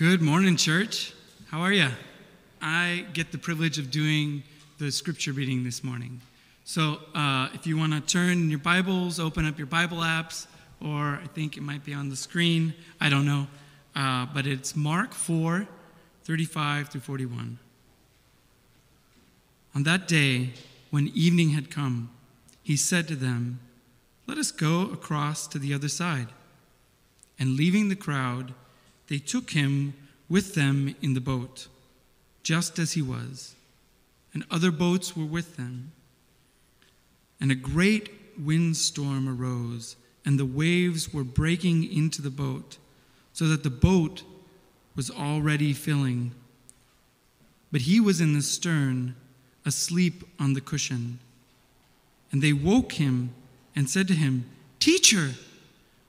Good morning, church. How are you? I get the privilege of doing the scripture reading this morning. So uh, if you want to turn your Bibles, open up your Bible apps, or I think it might be on the screen, I don't know. Uh, but it's Mark 4 35 through 41. On that day, when evening had come, he said to them, Let us go across to the other side. And leaving the crowd, they took him with them in the boat, just as he was, and other boats were with them. And a great windstorm arose, and the waves were breaking into the boat, so that the boat was already filling. But he was in the stern, asleep on the cushion. And they woke him and said to him, Teacher,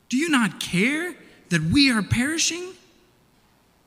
do you not care that we are perishing?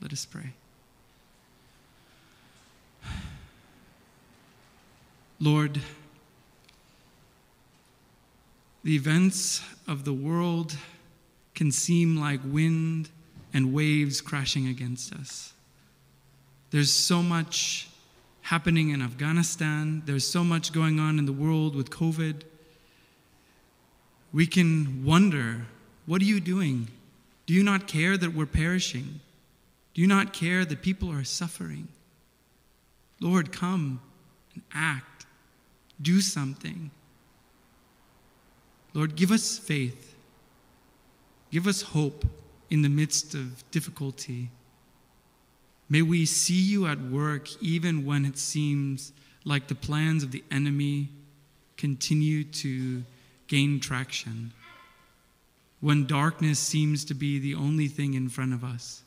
Let us pray. Lord, the events of the world can seem like wind and waves crashing against us. There's so much happening in Afghanistan, there's so much going on in the world with COVID. We can wonder what are you doing? Do you not care that we're perishing? Do you not care that people are suffering? Lord, come and act. Do something. Lord, give us faith. Give us hope in the midst of difficulty. May we see you at work even when it seems like the plans of the enemy continue to gain traction, when darkness seems to be the only thing in front of us.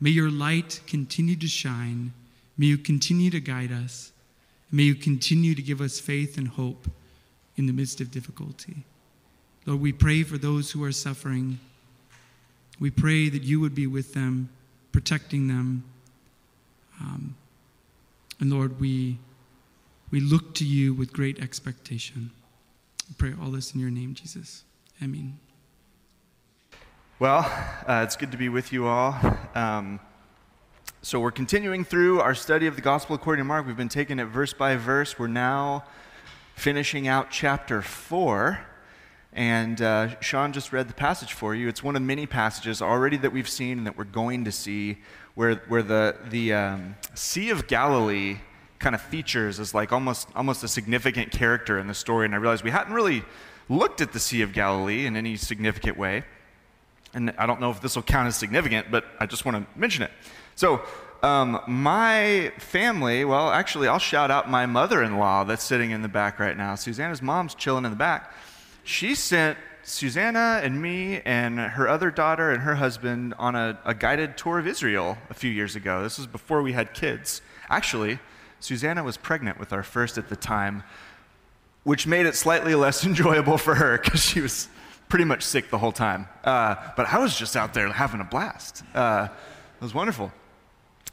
May your light continue to shine. May you continue to guide us. May you continue to give us faith and hope in the midst of difficulty. Lord, we pray for those who are suffering. We pray that you would be with them, protecting them. Um, and Lord, we, we look to you with great expectation. Pray all this in your name, Jesus. Amen. Well, uh, it's good to be with you all. Um, so, we're continuing through our study of the Gospel according to Mark. We've been taking it verse by verse. We're now finishing out chapter 4. And uh, Sean just read the passage for you. It's one of many passages already that we've seen and that we're going to see where, where the, the um, Sea of Galilee kind of features as like almost, almost a significant character in the story. And I realized we hadn't really looked at the Sea of Galilee in any significant way and I don't know if this will count as significant, but I just want to mention it. So, um, my family, well, actually, I'll shout out my mother in law that's sitting in the back right now. Susanna's mom's chilling in the back. She sent Susanna and me and her other daughter and her husband on a, a guided tour of Israel a few years ago. This was before we had kids. Actually, Susanna was pregnant with our first at the time, which made it slightly less enjoyable for her because she was pretty much sick the whole time. Uh, but I was just out there having a blast. Uh, it was wonderful.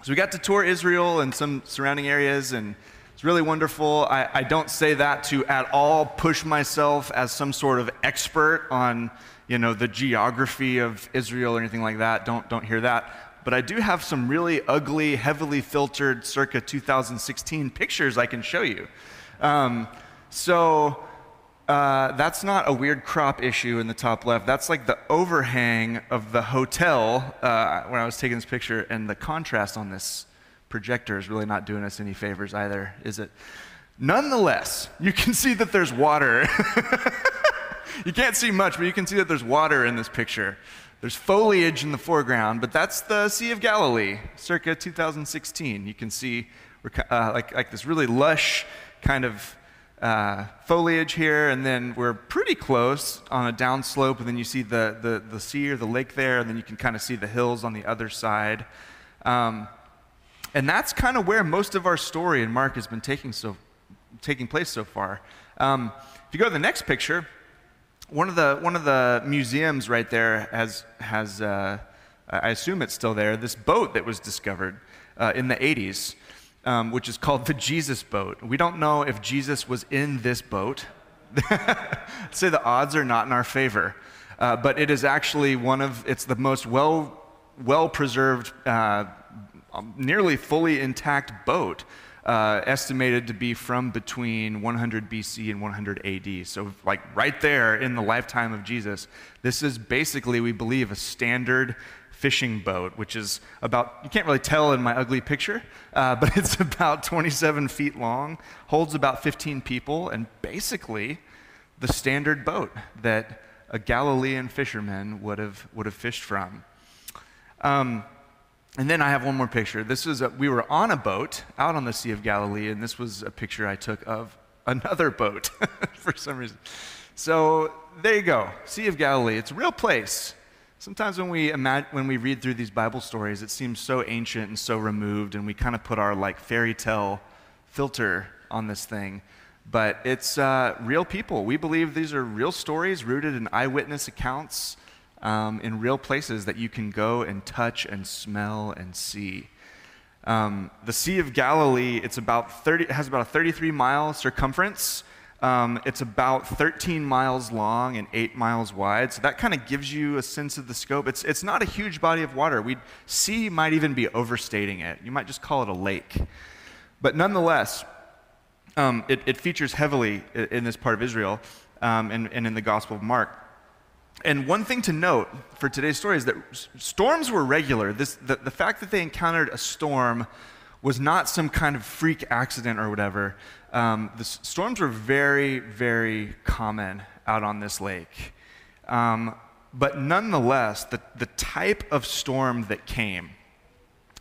So we got to tour Israel and some surrounding areas, and it's really wonderful. I, I don't say that to at all push myself as some sort of expert on, you know, the geography of Israel or anything like that. Don't, don't hear that. But I do have some really ugly, heavily filtered, circa 2016 pictures I can show you. Um, so uh, that's not a weird crop issue in the top left. That's like the overhang of the hotel uh, when I was taking this picture, and the contrast on this projector is really not doing us any favors either, is it? Nonetheless, you can see that there's water. you can't see much, but you can see that there's water in this picture. There's foliage in the foreground, but that's the Sea of Galilee, circa 2016. You can see uh, like, like this really lush kind of uh, foliage here, and then we're pretty close on a downslope, and then you see the, the, the sea or the lake there, and then you can kind of see the hills on the other side. Um, and that's kind of where most of our story in Mark has been taking, so, taking place so far. Um, if you go to the next picture, one of the, one of the museums right there has, has uh, I assume it's still there, this boat that was discovered uh, in the 80s um, which is called the Jesus boat. We don't know if Jesus was in this boat. Say the odds are not in our favor. Uh, but it is actually one of, it's the most well, well preserved, uh, nearly fully intact boat, uh, estimated to be from between 100 BC and 100 AD. So, like right there in the lifetime of Jesus, this is basically, we believe, a standard fishing boat, which is about, you can't really tell in my ugly picture, uh, but it's about 27 feet long, holds about 15 people, and basically the standard boat that a Galilean fisherman would have, would have fished from. Um, and then I have one more picture. This is a, we were on a boat out on the Sea of Galilee, and this was a picture I took of another boat for some reason. So there you go, Sea of Galilee. It's a real place. Sometimes when we, imagine, when we read through these Bible stories, it seems so ancient and so removed, and we kind of put our like fairy tale filter on this thing. But it's uh, real people. We believe these are real stories rooted in eyewitness accounts um, in real places that you can go and touch and smell and see. Um, the Sea of Galilee, it's about 30, it has about a 33 mile circumference. Um, it's about 13 miles long and 8 miles wide, so that kind of gives you a sense of the scope. It's, it's not a huge body of water. We'd, sea might even be overstating it. You might just call it a lake. But nonetheless, um, it, it, features heavily in this part of Israel um, and, and in the Gospel of Mark. And one thing to note for today's story is that storms were regular. This, the, the fact that they encountered a storm was not some kind of freak accident or whatever. Um, the storms were very, very common out on this lake. Um, but nonetheless, the, the type of storm that came,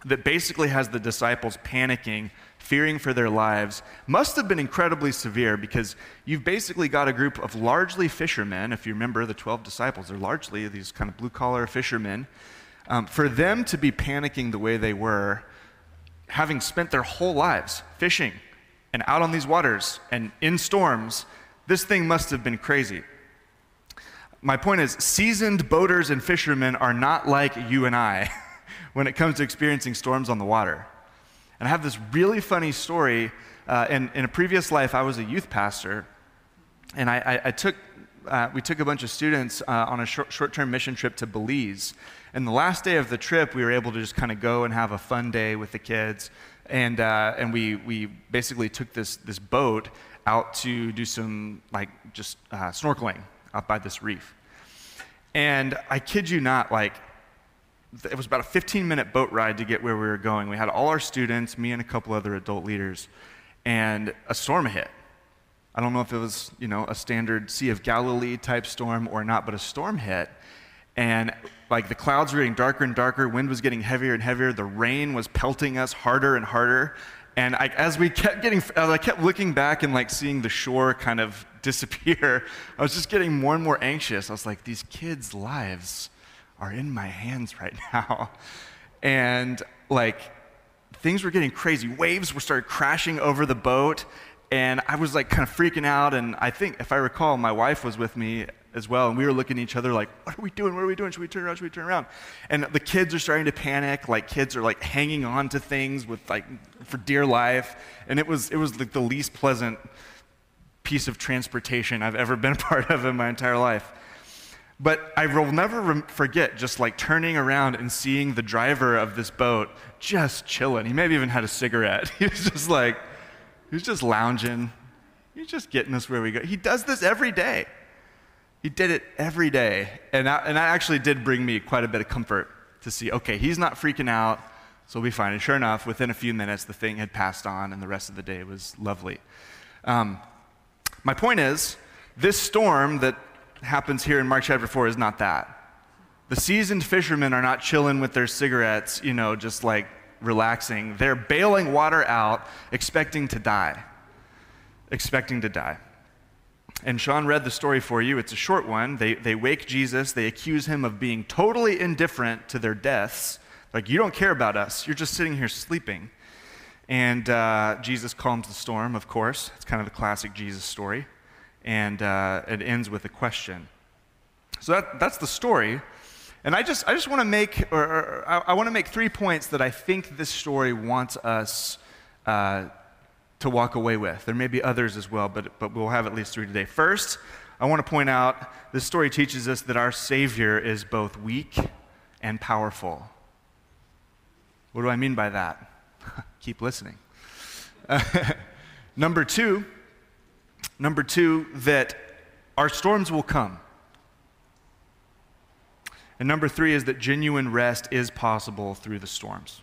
that basically has the disciples panicking, fearing for their lives, must have been incredibly severe because you've basically got a group of largely fishermen. If you remember the 12 disciples, they're largely these kind of blue collar fishermen. Um, for them to be panicking the way they were having spent their whole lives fishing and out on these waters and in storms, this thing must have been crazy. My point is, seasoned boaters and fishermen are not like you and I when it comes to experiencing storms on the water. And I have this really funny story. Uh, in, in a previous life, I was a youth pastor, and I, I, I took, uh, we took a bunch of students uh, on a short term mission trip to Belize. And the last day of the trip, we were able to just kind of go and have a fun day with the kids. And, uh, and we, we basically took this, this boat out to do some, like, just uh, snorkeling out by this reef. And I kid you not, like, it was about a 15 minute boat ride to get where we were going. We had all our students, me and a couple other adult leaders, and a storm hit. I don't know if it was, you know, a standard Sea of Galilee type storm or not, but a storm hit. And like the clouds were getting darker and darker, wind was getting heavier and heavier, the rain was pelting us harder and harder. And I, as we kept getting, as I kept looking back and like seeing the shore kind of disappear, I was just getting more and more anxious. I was like, these kids' lives are in my hands right now. And like, things were getting crazy. Waves were started crashing over the boat, and I was like kind of freaking out. And I think, if I recall, my wife was with me as well. And we were looking at each other like, what are we doing? What are we doing? Should we turn around? Should we turn around? And the kids are starting to panic. Like kids are like hanging on to things with like for dear life. And it was, it was like the least pleasant piece of transportation I've ever been a part of in my entire life. But I will never forget just like turning around and seeing the driver of this boat just chilling. He maybe even had a cigarette. He was just like, he was just lounging. He's just getting us where we go. He does this every day. He did it every day. And that, and that actually did bring me quite a bit of comfort to see, okay, he's not freaking out, so we'll be fine. And sure enough, within a few minutes, the thing had passed on, and the rest of the day was lovely. Um, my point is, this storm that happens here in Mark chapter 4 is not that. The seasoned fishermen are not chilling with their cigarettes, you know, just like relaxing. They're bailing water out, expecting to die. expecting to die. And Sean read the story for you. It's a short one. They, they wake Jesus, they accuse him of being totally indifferent to their deaths. Like, you don't care about us, you're just sitting here sleeping. And uh, Jesus calms the storm, of course. It's kind of the classic Jesus story. And uh, it ends with a question. So that, that's the story. And I just, I just want to make, or, or I, I want to make three points that I think this story wants us uh, to walk away with. There may be others as well, but, but we'll have at least three today. First, I want to point out this story teaches us that our Savior is both weak and powerful. What do I mean by that? Keep listening. number two, number two, that our storms will come. And number three is that genuine rest is possible through the storms.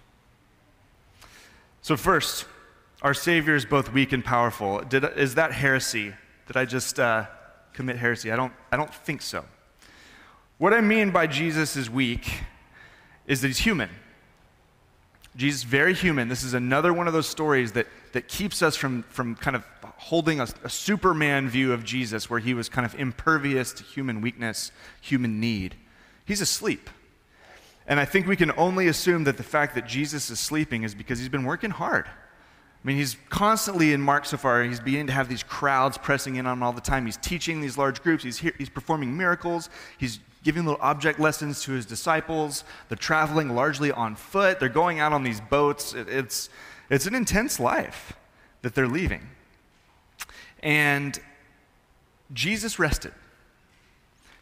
So, first, our Savior is both weak and powerful. Did, is that heresy? Did I just uh, commit heresy? I don't, I don't think so. What I mean by Jesus is weak is that he's human. Jesus very human. This is another one of those stories that, that keeps us from, from kind of holding a, a Superman view of Jesus, where he was kind of impervious to human weakness, human need. He's asleep. And I think we can only assume that the fact that Jesus is sleeping is because he's been working hard. I mean, he's constantly in Mark so far, he's beginning to have these crowds pressing in on him all the time. He's teaching these large groups, he's, here, he's performing miracles, he's giving little object lessons to his disciples. They're traveling largely on foot, they're going out on these boats. It, it's, it's an intense life that they're leaving. And Jesus rested.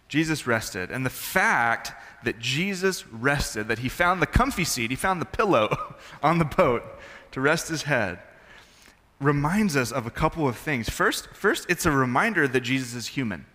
Jesus rested. And the fact that Jesus rested, that he found the comfy seat, he found the pillow on the boat to rest his head, reminds us of a couple of things. First, first it's a reminder that Jesus is human.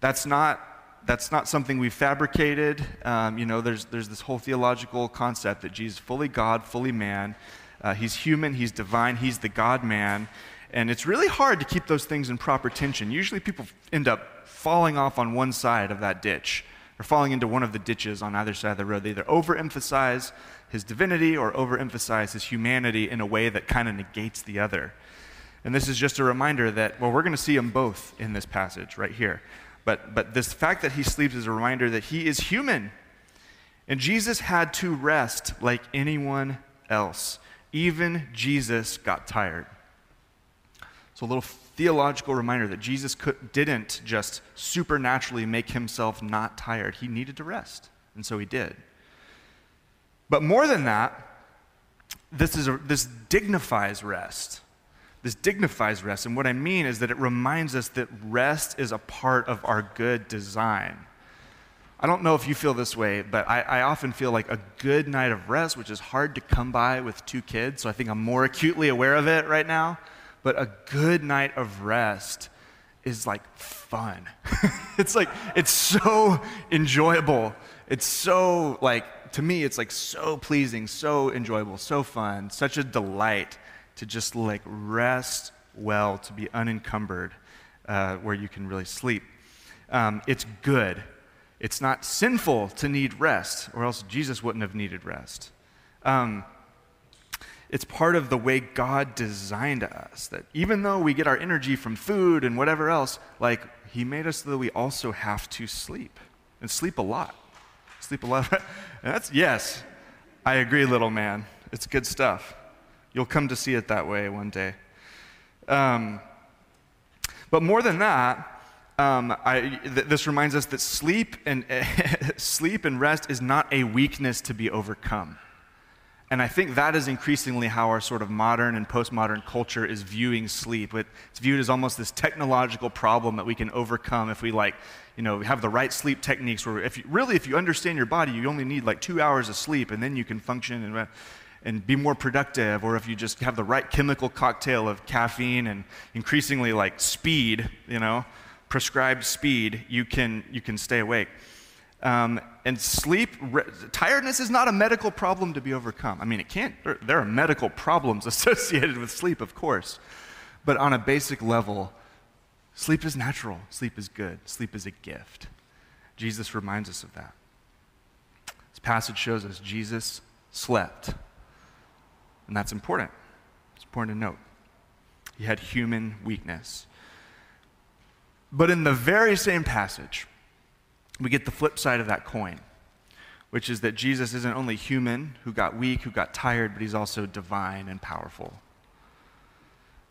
That's not, that's not something we fabricated. Um, you know, there's, there's this whole theological concept that Jesus fully God, fully man. Uh, he's human, he's divine, he's the God man. And it's really hard to keep those things in proper tension. Usually people end up falling off on one side of that ditch or falling into one of the ditches on either side of the road. They either overemphasize his divinity or overemphasize his humanity in a way that kind of negates the other. And this is just a reminder that, well, we're going to see them both in this passage right here. But, but this fact that he sleeps is a reminder that he is human. And Jesus had to rest like anyone else. Even Jesus got tired. So, a little theological reminder that Jesus could, didn't just supernaturally make himself not tired. He needed to rest, and so he did. But more than that, this, is a, this dignifies rest. This dignifies rest. And what I mean is that it reminds us that rest is a part of our good design. I don't know if you feel this way, but I, I, often feel like a good night of rest, which is hard to come by with two kids, so I think I'm more acutely aware of it right now but a good night of rest is like fun. it's like, it's so enjoyable. It's so, like, to me, it's like so pleasing, so enjoyable, so fun, such a delight to just like rest well, to be unencumbered, uh, where you can really sleep. Um, it's good. It's not sinful to need rest, or else Jesus wouldn't have needed rest. Um, it's part of the way God designed us. That even though we get our energy from food and whatever else, like He made us so that we also have to sleep and sleep a lot. Sleep a lot. that's, yes, I agree, little man. It's good stuff. You'll come to see it that way one day. Um, but more than that, um, I, th- this reminds us that sleep and sleep and rest is not a weakness to be overcome. And I think that is increasingly how our sort of modern and postmodern culture is viewing sleep. It's viewed as almost this technological problem that we can overcome if we like, you know, have the right sleep techniques. Where if you, really, if you understand your body, you only need like two hours of sleep, and then you can function and and be more productive. Or if you just have the right chemical cocktail of caffeine and increasingly like speed, you know, prescribed speed, you can you can stay awake. Um, and sleep, re- tiredness is not a medical problem to be overcome. I mean, it can't, there, there are medical problems associated with sleep, of course. But on a basic level, sleep is natural, sleep is good, sleep is a gift. Jesus reminds us of that. This passage shows us Jesus slept. And that's important. It's important to note. He had human weakness. But in the very same passage, we get the flip side of that coin, which is that Jesus isn't only human who got weak, who got tired, but he's also divine and powerful.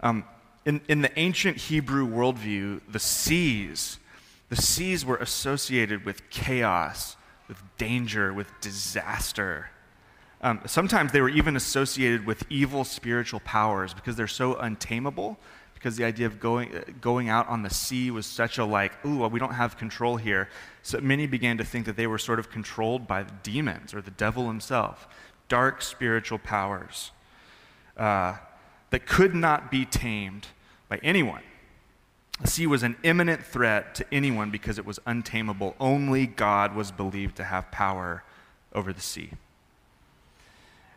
Um, in, in the ancient Hebrew worldview, the seas, the seas were associated with chaos, with danger, with disaster. Um, sometimes they were even associated with evil spiritual powers because they're so untamable. Because the idea of going, going out on the sea was such a like, ooh, we don't have control here. So many began to think that they were sort of controlled by demons or the devil himself, dark spiritual powers uh, that could not be tamed by anyone. The sea was an imminent threat to anyone because it was untamable. Only God was believed to have power over the sea.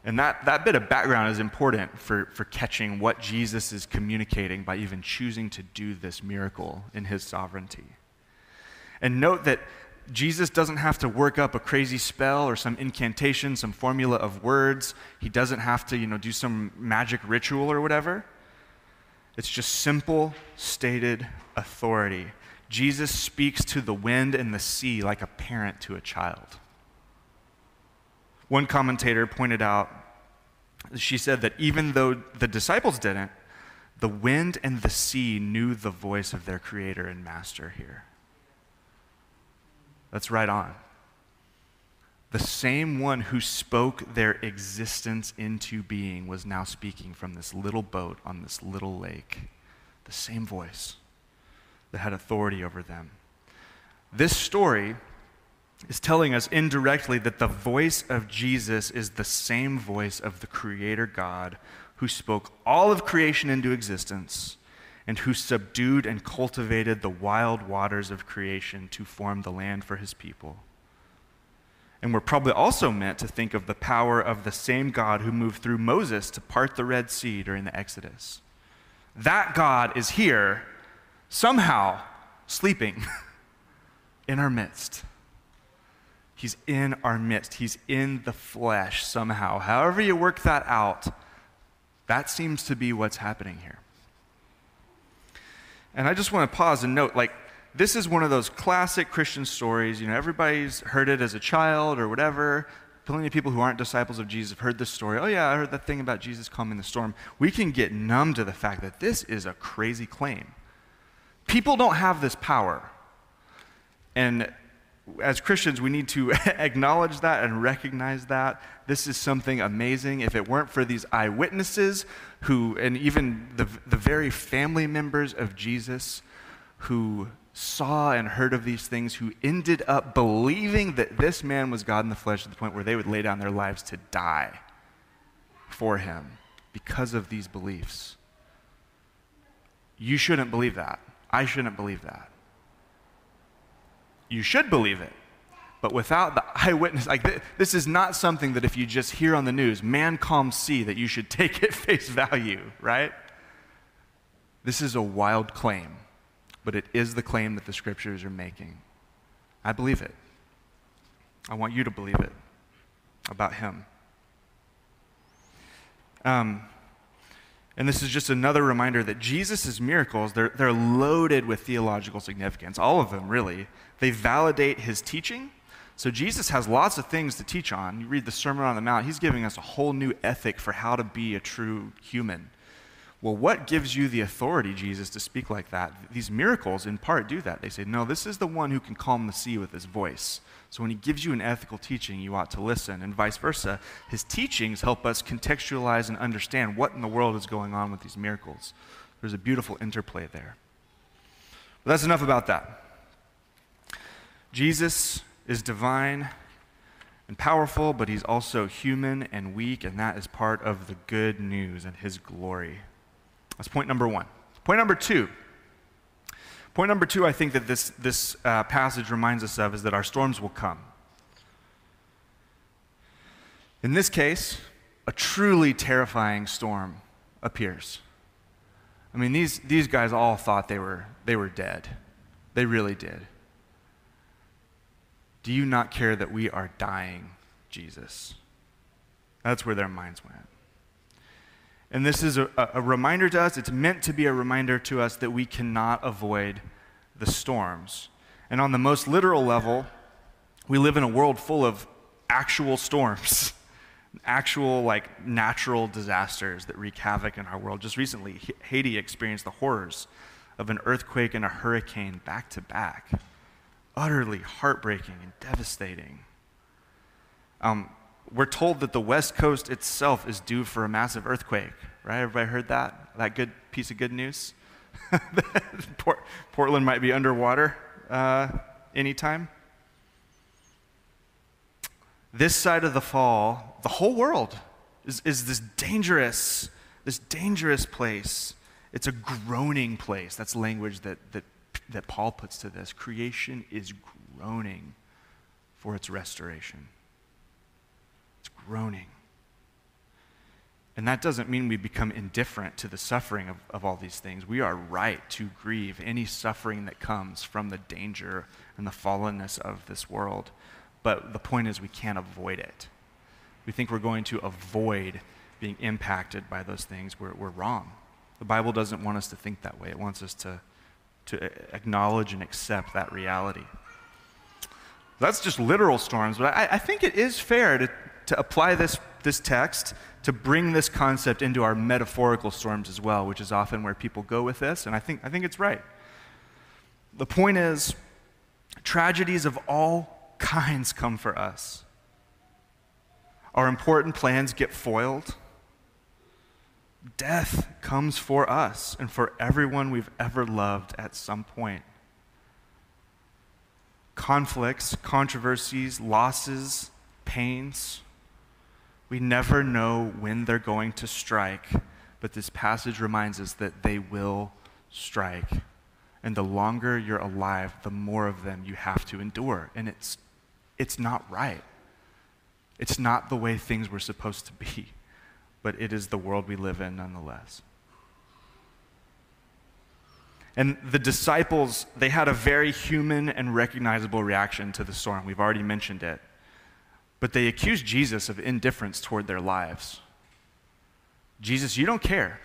And that, that bit of background is important for, for catching what Jesus is communicating by even choosing to do this miracle in his sovereignty. And note that Jesus doesn't have to work up a crazy spell or some incantation, some formula of words. He doesn't have to, you know, do some magic ritual or whatever. It's just simple, stated authority. Jesus speaks to the wind and the sea like a parent to a child. One commentator pointed out, she said that even though the disciples didn't, the wind and the sea knew the voice of their creator and master here. That's right on the same one who spoke their existence into being was now speaking from this little boat on this little lake. The same voice that had authority over them. This story is telling us indirectly that the voice of Jesus is the same voice of the Creator God who spoke all of creation into existence and who subdued and cultivated the wild waters of creation to form the land for his people. And we're probably also meant to think of the power of the same God who moved through Moses to part the Red Sea during the Exodus. That God is here, somehow sleeping in our midst. He's in our midst. He's in the flesh somehow. However, you work that out, that seems to be what's happening here. And I just want to pause and note like, this is one of those classic Christian stories. You know, everybody's heard it as a child or whatever. Plenty of people who aren't disciples of Jesus have heard this story. Oh, yeah, I heard that thing about Jesus calming the storm. We can get numb to the fact that this is a crazy claim. People don't have this power. And as Christians, we need to acknowledge that and recognize that. This is something amazing. If it weren't for these eyewitnesses who, and even the, the very family members of Jesus who saw and heard of these things who ended up believing that this man was God in the flesh to the point where they would lay down their lives to die for him because of these beliefs. You shouldn't believe that. I shouldn't believe that. You should believe it. But without the eyewitness, like th- this is not something that if you just hear on the news, man calm sea, that you should take at face value, right? This is a wild claim but it is the claim that the scriptures are making. I believe it. I want you to believe it about him. Um, and this is just another reminder that Jesus' miracles, they're, they're loaded with theological significance. All of them, really. They validate his teaching. So Jesus has lots of things to teach on. You read the Sermon on the Mount, he's giving us a whole new ethic for how to be a true human. Well, what gives you the authority, Jesus, to speak like that? These miracles, in part, do that. They say, No, this is the one who can calm the sea with his voice. So when he gives you an ethical teaching, you ought to listen, and vice versa. His teachings help us contextualize and understand what in the world is going on with these miracles. There's a beautiful interplay there. But that's enough about that. Jesus is divine and powerful, but he's also human and weak, and that is part of the good news and his glory. That's point number one. Point number two. Point number two, I think that this, this uh, passage reminds us of is that our storms will come. In this case, a truly terrifying storm appears. I mean, these, these guys all thought they were, they were dead. They really did. Do you not care that we are dying, Jesus? That's where their minds went. And this is a, a reminder to us, it's meant to be a reminder to us that we cannot avoid the storms. And on the most literal level, we live in a world full of actual storms, actual like natural disasters that wreak havoc in our world. Just recently, Haiti experienced the horrors of an earthquake and a hurricane back to back. Utterly heartbreaking and devastating. Um, we're told that the West Coast itself is due for a massive earthquake, right? Everybody heard that? That good piece of good news? Port- Portland might be underwater uh, anytime. This side of the fall, the whole world is, is this dangerous, this dangerous place. It's a groaning place. That's language that, that, that Paul puts to this. Creation is groaning for its restoration groaning. And that doesn't mean we become indifferent to the suffering of, of all these things. We are right to grieve any suffering that comes from the danger and the fallenness of this world. But the point is, we can't avoid it. We think we're going to avoid being impacted by those things. We're, we're wrong. The Bible doesn't want us to think that way, it wants us to, to acknowledge and accept that reality. That's just literal storms, but I, I think it is fair to, to apply this, this text to bring this concept into our metaphorical storms as well, which is often where people go with this, and I think, I think it's right. The point is, tragedies of all kinds come for us. Our important plans get foiled. Death comes for us and for everyone we've ever loved at some point. Conflicts, controversies, losses, pains, we never know when they're going to strike, but this passage reminds us that they will strike. And the longer you're alive, the more of them you have to endure. And it's, it's not right. It's not the way things were supposed to be, but it is the world we live in nonetheless. And the disciples, they had a very human and recognizable reaction to the storm. We've already mentioned it. But they accuse Jesus of indifference toward their lives. Jesus, you don't care.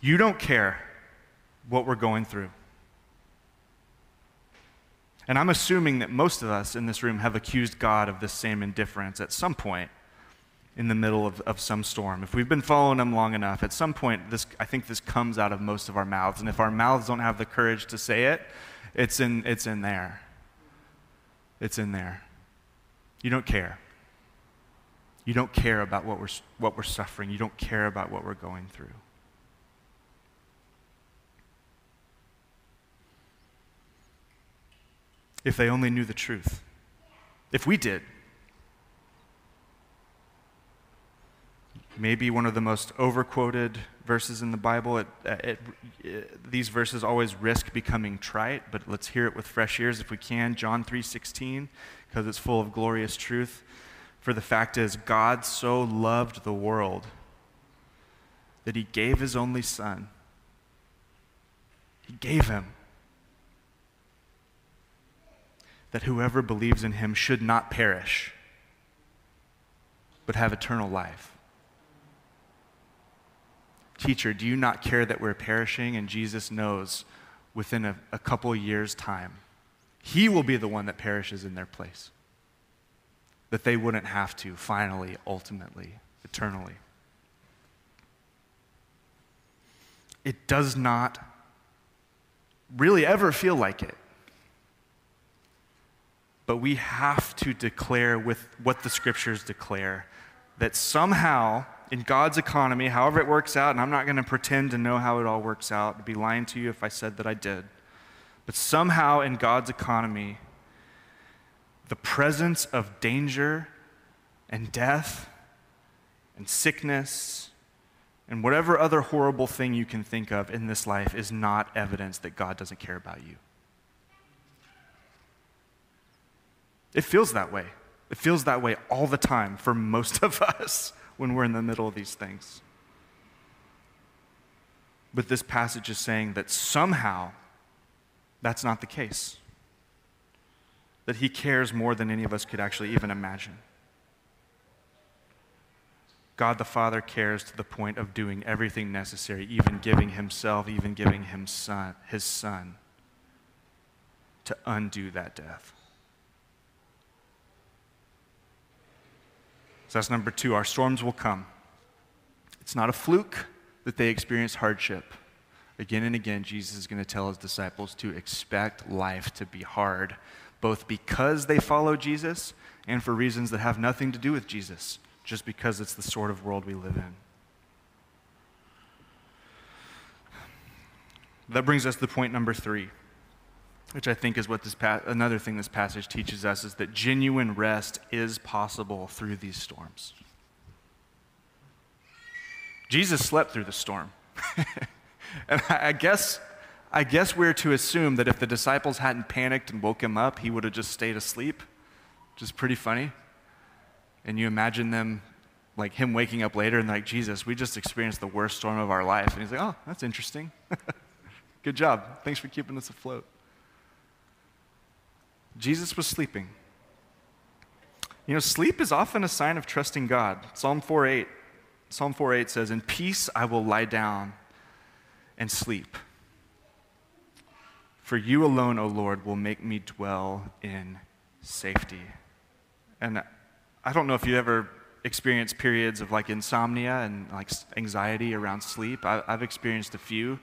You don't care what we're going through. And I'm assuming that most of us in this room have accused God of the same indifference at some point in the middle of, of some storm. If we've been following him long enough, at some point, this, I think this comes out of most of our mouths. And if our mouths don't have the courage to say it, it's in, it's in there. It's in there. You don't care. You don't care about what we're, what we're suffering. You don't care about what we're going through. If they only knew the truth. If we did. Maybe one of the most overquoted verses in the Bible. It, uh, it, it, these verses always risk becoming trite, but let's hear it with fresh ears if we can. John 3:16 because it's full of glorious truth. For the fact is, God so loved the world that he gave his only son. He gave him. That whoever believes in him should not perish, but have eternal life. Teacher, do you not care that we're perishing? And Jesus knows within a, a couple years' time he will be the one that perishes in their place. That they wouldn't have to, finally, ultimately, eternally. It does not really ever feel like it. But we have to declare with what the scriptures declare that somehow in God's economy, however it works out, and I'm not going to pretend to know how it all works out, I'd be lying to you if I said that I did. But somehow in God's economy, the presence of danger and death and sickness and whatever other horrible thing you can think of in this life is not evidence that God doesn't care about you. It feels that way. It feels that way all the time for most of us when we're in the middle of these things. But this passage is saying that somehow that's not the case. That He cares more than any of us could actually even imagine. God the Father cares to the point of doing everything necessary, even giving himself, even giving him son, his son to undo that death. So that's number two. Our storms will come. It's not a fluke that they experience hardship. Again and again, Jesus is going to tell his disciples to expect life to be hard, both because they follow Jesus and for reasons that have nothing to do with Jesus, just because it's the sort of world we live in. That brings us to point number three, which I think is what this pa- another thing this passage teaches us is that genuine rest is possible through these storms. Jesus slept through the storm. and I guess, I guess we're to assume that if the disciples hadn't panicked and woke him up, he would have just stayed asleep, which is pretty funny. And you imagine them, like him waking up later and like, Jesus, we just experienced the worst storm of our life. And he's like, oh, that's interesting. Good job. Thanks for keeping us afloat. Jesus was sleeping. You know, sleep is often a sign of trusting God. Psalm 4 8 Psalm 4:8 says, "In peace I will lie down and sleep. For you alone, O Lord, will make me dwell in safety." And I don't know if you ever experienced periods of like insomnia and like anxiety around sleep. I, have experienced a few.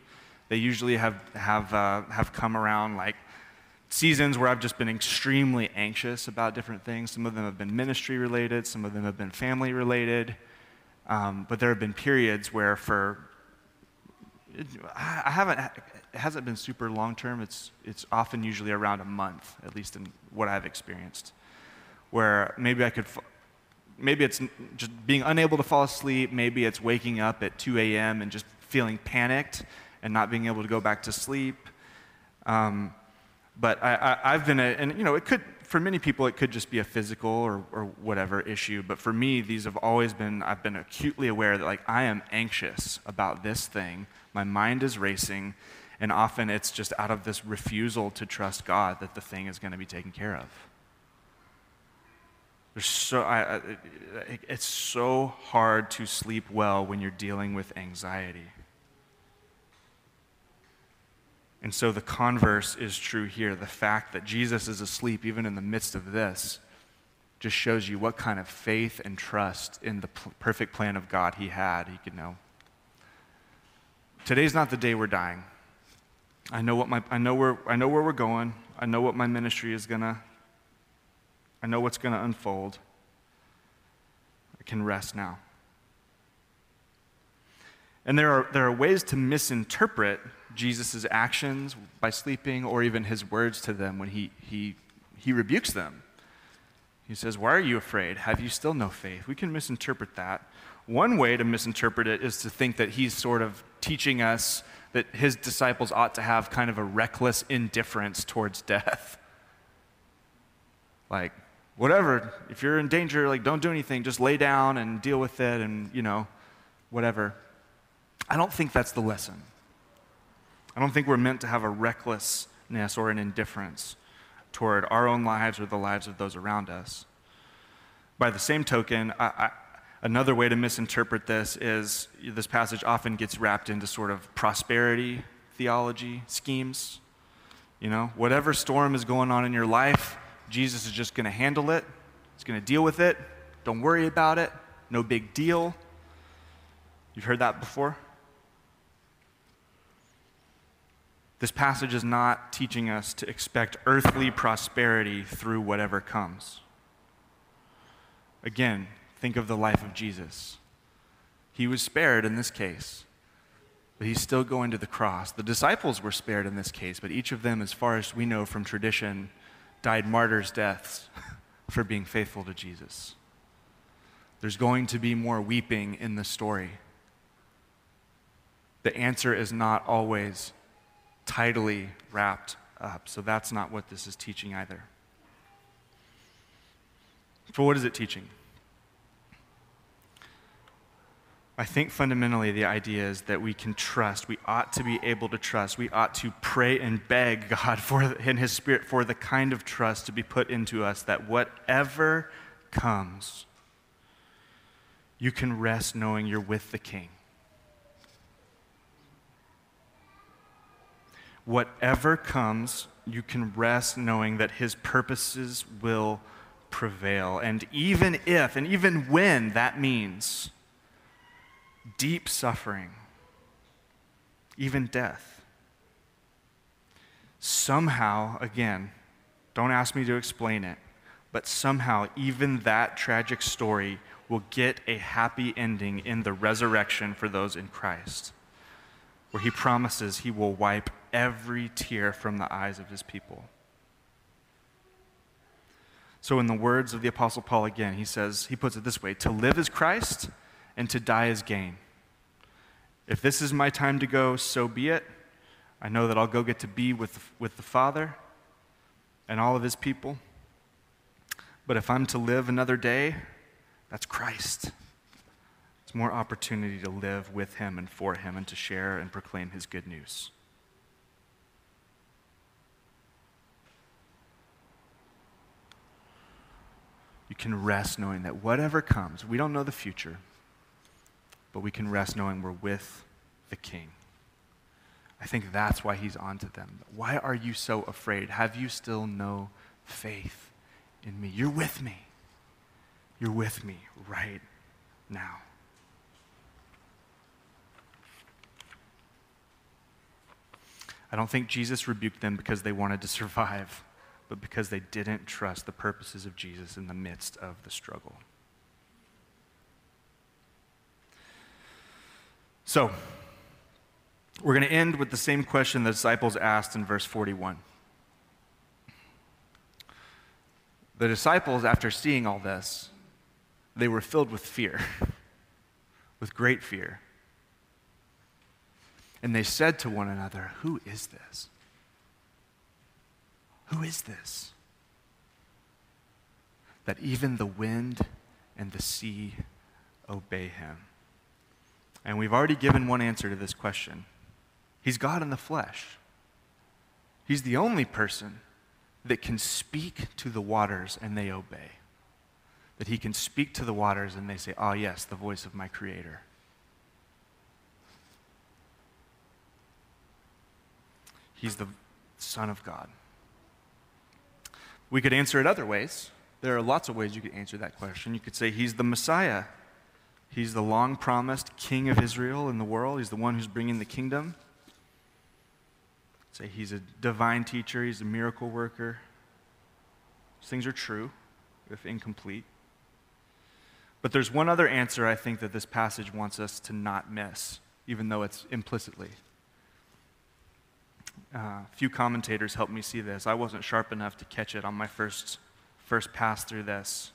They usually have have uh, have come around like seasons where I've just been extremely anxious about different things. Some of them have been ministry related. Some of them have been family related. Um, but there have been periods where, for I haven't, it hasn't been super long term. It's, it's often usually around a month, at least in what I've experienced, where maybe I could, maybe it's just being unable to fall asleep. Maybe it's waking up at 2 a.m. and just feeling panicked and not being able to go back to sleep. Um, but I, have been, a, and you know, it could, for many people, it could just be a physical or, or whatever issue. But for me, these have always been, I've been acutely aware that, like, I am anxious about this thing. My mind is racing. And often it's just out of this refusal to trust God that the thing is going to be taken care of. So, I, I, it's so hard to sleep well when you're dealing with anxiety. And so the converse is true here. The fact that Jesus is asleep, even in the midst of this, just shows you what kind of faith and trust in the p- perfect plan of God he had. He could know. Today's not the day we're dying. I know, what my, I know, where, I know where we're going. I know what my ministry is going to, I know what's going to unfold. I can rest now. And there are, there are ways to misinterpret Jesus' actions by sleeping or even his words to them when he, he, he rebukes them. He says, Why are you afraid? Have you still no faith? We can misinterpret that. One way to misinterpret it is to think that he's sort of teaching us that his disciples ought to have kind of a reckless indifference towards death. Like, whatever, if you're in danger, like, don't do anything, just lay down and deal with it and, you know, whatever. I don't think that's the lesson. I don't think we're meant to have a recklessness or an indifference toward our own lives or the lives of those around us. By the same token, I, I, another way to misinterpret this is this passage often gets wrapped into sort of prosperity theology schemes. You know, whatever storm is going on in your life, Jesus is just going to handle it. He's going to deal with it. Don't worry about it. No big deal. You've heard that before? This passage is not teaching us to expect earthly prosperity through whatever comes. Again, think of the life of Jesus. He was spared in this case, but he's still going to the cross. The disciples were spared in this case, but each of them, as far as we know from tradition, died martyrs' deaths for being faithful to Jesus. There's going to be more weeping in the story. The answer is not always tidily wrapped up. So that's not what this is teaching either. For what is it teaching? I think fundamentally the idea is that we can trust. We ought to be able to trust. We ought to pray and beg God for in His Spirit for the kind of trust to be put into us that whatever comes, you can rest knowing you're with the King. Whatever comes, you can rest knowing that his purposes will prevail. And even if, and even when that means deep suffering, even death, somehow, again, don't ask me to explain it, but somehow, even that tragic story will get a happy ending in the resurrection for those in Christ, where he promises he will wipe every tear from the eyes of his people. So, in the words of the Apostle Paul again, he says, he puts it this way to live is Christ, and to die is gain. If this is my time to go, so be it. I know that I'll go get to be with, with the Father and all of his people. But if I'm to live another day, that's Christ. It's more opportunity to live with him and for him and to share and proclaim his good news. you can rest knowing that whatever comes, we don't know the future, but we can rest knowing we're with the King. I think that's why he's on to them. Why are you so afraid? Have you still no faith in me? You're with me. You're with me right now. I don't think Jesus rebuked them because they wanted to survive but because they didn't trust the purposes of Jesus in the midst of the struggle. So, we're going to end with the same question the disciples asked in verse 41. The disciples, after seeing all this, they were filled with fear, with great fear. And they said to one another, Who is this? Who is this? That even the wind and the sea obey him. And we've already given one answer to this question He's God in the flesh. He's the only person that can speak to the waters and they obey. That he can speak to the waters and they say, Ah, oh, yes, the voice of my Creator. He's the Son of God. We could answer it other ways. There are lots of ways you could answer that question. You could say he's the Messiah. He's the long promised King of Israel in the world. He's the one who's bringing the kingdom. Say he's a divine teacher, he's a miracle worker. Things are true, if incomplete. But there's one other answer I think that this passage wants us to not miss, even though it's implicitly. A uh, few commentators helped me see this. I wasn't sharp enough to catch it on my first, first pass through this,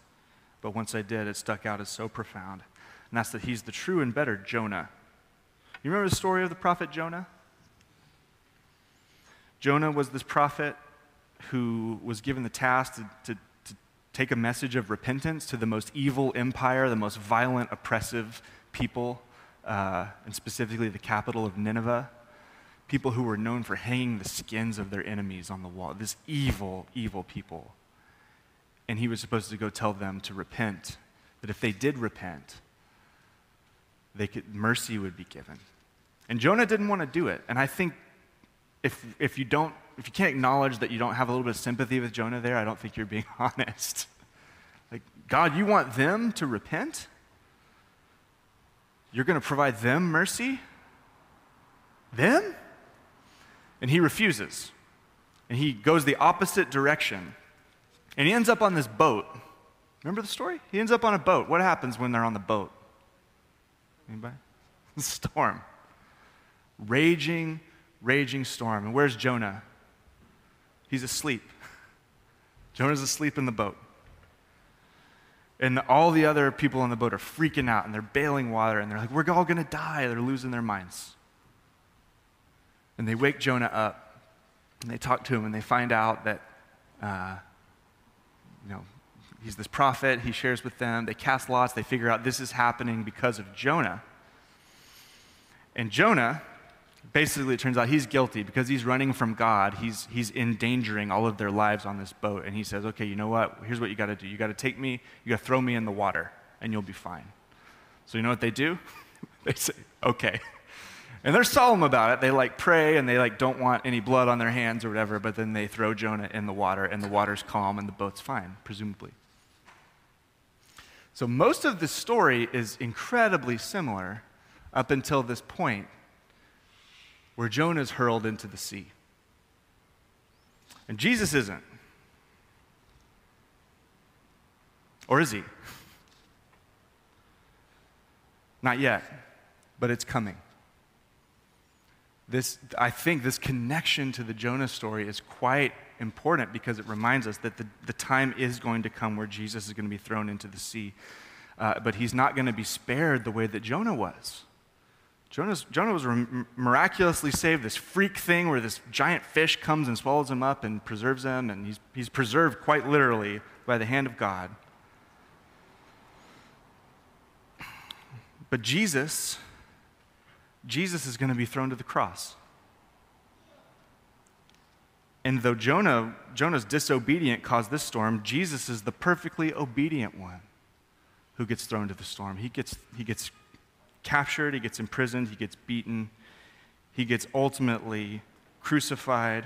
but once I did, it stuck out as so profound. And that's that he's the true and better Jonah. You remember the story of the prophet Jonah? Jonah was this prophet who was given the task to, to, to take a message of repentance to the most evil empire, the most violent, oppressive people, uh, and specifically the capital of Nineveh people who were known for hanging the skins of their enemies on the wall, this evil, evil people. And he was supposed to go tell them to repent, that if they did repent, they could, mercy would be given. And Jonah didn't want to do it. And I think if, if you don't, if you can't acknowledge that you don't have a little bit of sympathy with Jonah there, I don't think you're being honest. Like, God, you want them to repent? You're going to provide them mercy? Them? And he refuses. And he goes the opposite direction. And he ends up on this boat. Remember the story? He ends up on a boat. What happens when they're on the boat? Anybody? Storm. Raging, raging storm. And where's Jonah? He's asleep. Jonah's asleep in the boat. And all the other people on the boat are freaking out and they're bailing water and they're like, we're all going to die. They're losing their minds. And they wake Jonah up and they talk to him and they find out that, uh, you know, he's this prophet. He shares with them. They cast lots. They figure out this is happening because of Jonah. And Jonah, basically, it turns out he's guilty because he's running from God. He's, he's endangering all of their lives on this boat. And he says, okay, you know what? Here's what you got to do. You got to take me, you got to throw me in the water, and you'll be fine. So you know what they do? they say, okay. And they're solemn about it. They like pray and they like don't want any blood on their hands or whatever, but then they throw Jonah in the water and the water's calm and the boat's fine, presumably. So most of the story is incredibly similar up until this point where Jonah is hurled into the sea. And Jesus isn't. Or is he? Not yet, but it's coming. This, I think this connection to the Jonah story is quite important because it reminds us that the, the time is going to come where Jesus is going to be thrown into the sea. Uh, but he's not going to be spared the way that Jonah was. Jonah's, Jonah was miraculously saved, this freak thing where this giant fish comes and swallows him up and preserves him, and he's, he's preserved quite literally by the hand of God. But Jesus, Jesus is going to be thrown to the cross. And though Jonah, Jonah's disobedient caused this storm, Jesus is the perfectly obedient one who gets thrown to the storm. He gets, he gets captured, he gets imprisoned, he gets beaten, he gets ultimately crucified.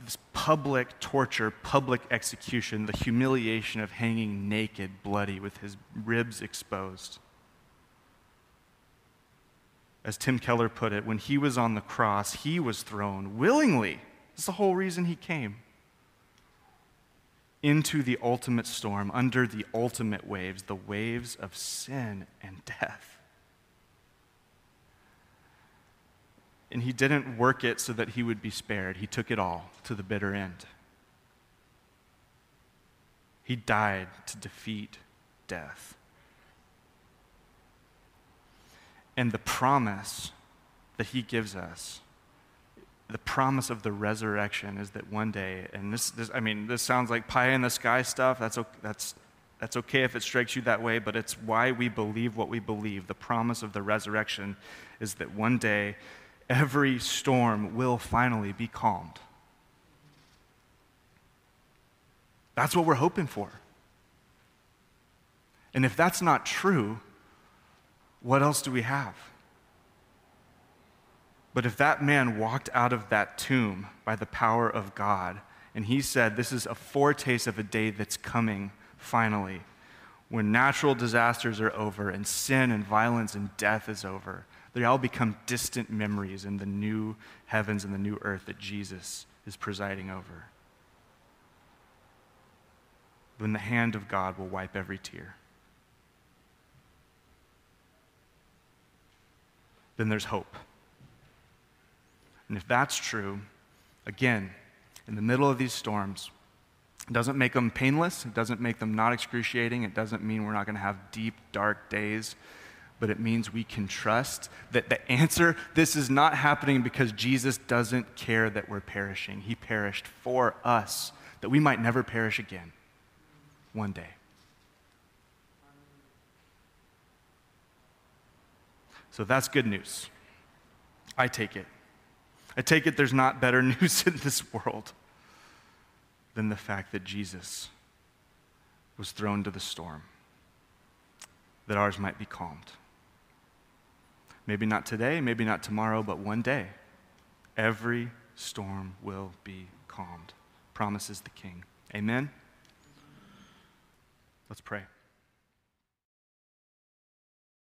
This public torture, public execution, the humiliation of hanging naked, bloody, with his ribs exposed. As Tim Keller put it, when he was on the cross, he was thrown willingly. That's the whole reason he came. Into the ultimate storm, under the ultimate waves, the waves of sin and death. And he didn't work it so that he would be spared. He took it all to the bitter end. He died to defeat death. And the promise that he gives us. The promise of the resurrection is that one day and this, this i mean this sounds like pie in the sky stuff. That's, that's, that's okay if it strikes you that way but it's why we believe what we believe. The promise of the resurrection is that one day every storm will finally be calmed. That's what we're hoping for. And if that's not true what else do we have? But if that man walked out of that tomb by the power of God, and he said, This is a foretaste of a day that's coming finally, when natural disasters are over and sin and violence and death is over, they all become distant memories in the new heavens and the new earth that Jesus is presiding over. When the hand of God will wipe every tear. Then there's hope. And if that's true, again, in the middle of these storms, it doesn't make them painless, it doesn't make them not excruciating, it doesn't mean we're not going to have deep, dark days, but it means we can trust that the answer, this is not happening because Jesus doesn't care that we're perishing. He perished for us, that we might never perish again one day. So that's good news. I take it. I take it there's not better news in this world than the fact that Jesus was thrown to the storm, that ours might be calmed. Maybe not today, maybe not tomorrow, but one day, every storm will be calmed, promises the King. Amen? Let's pray.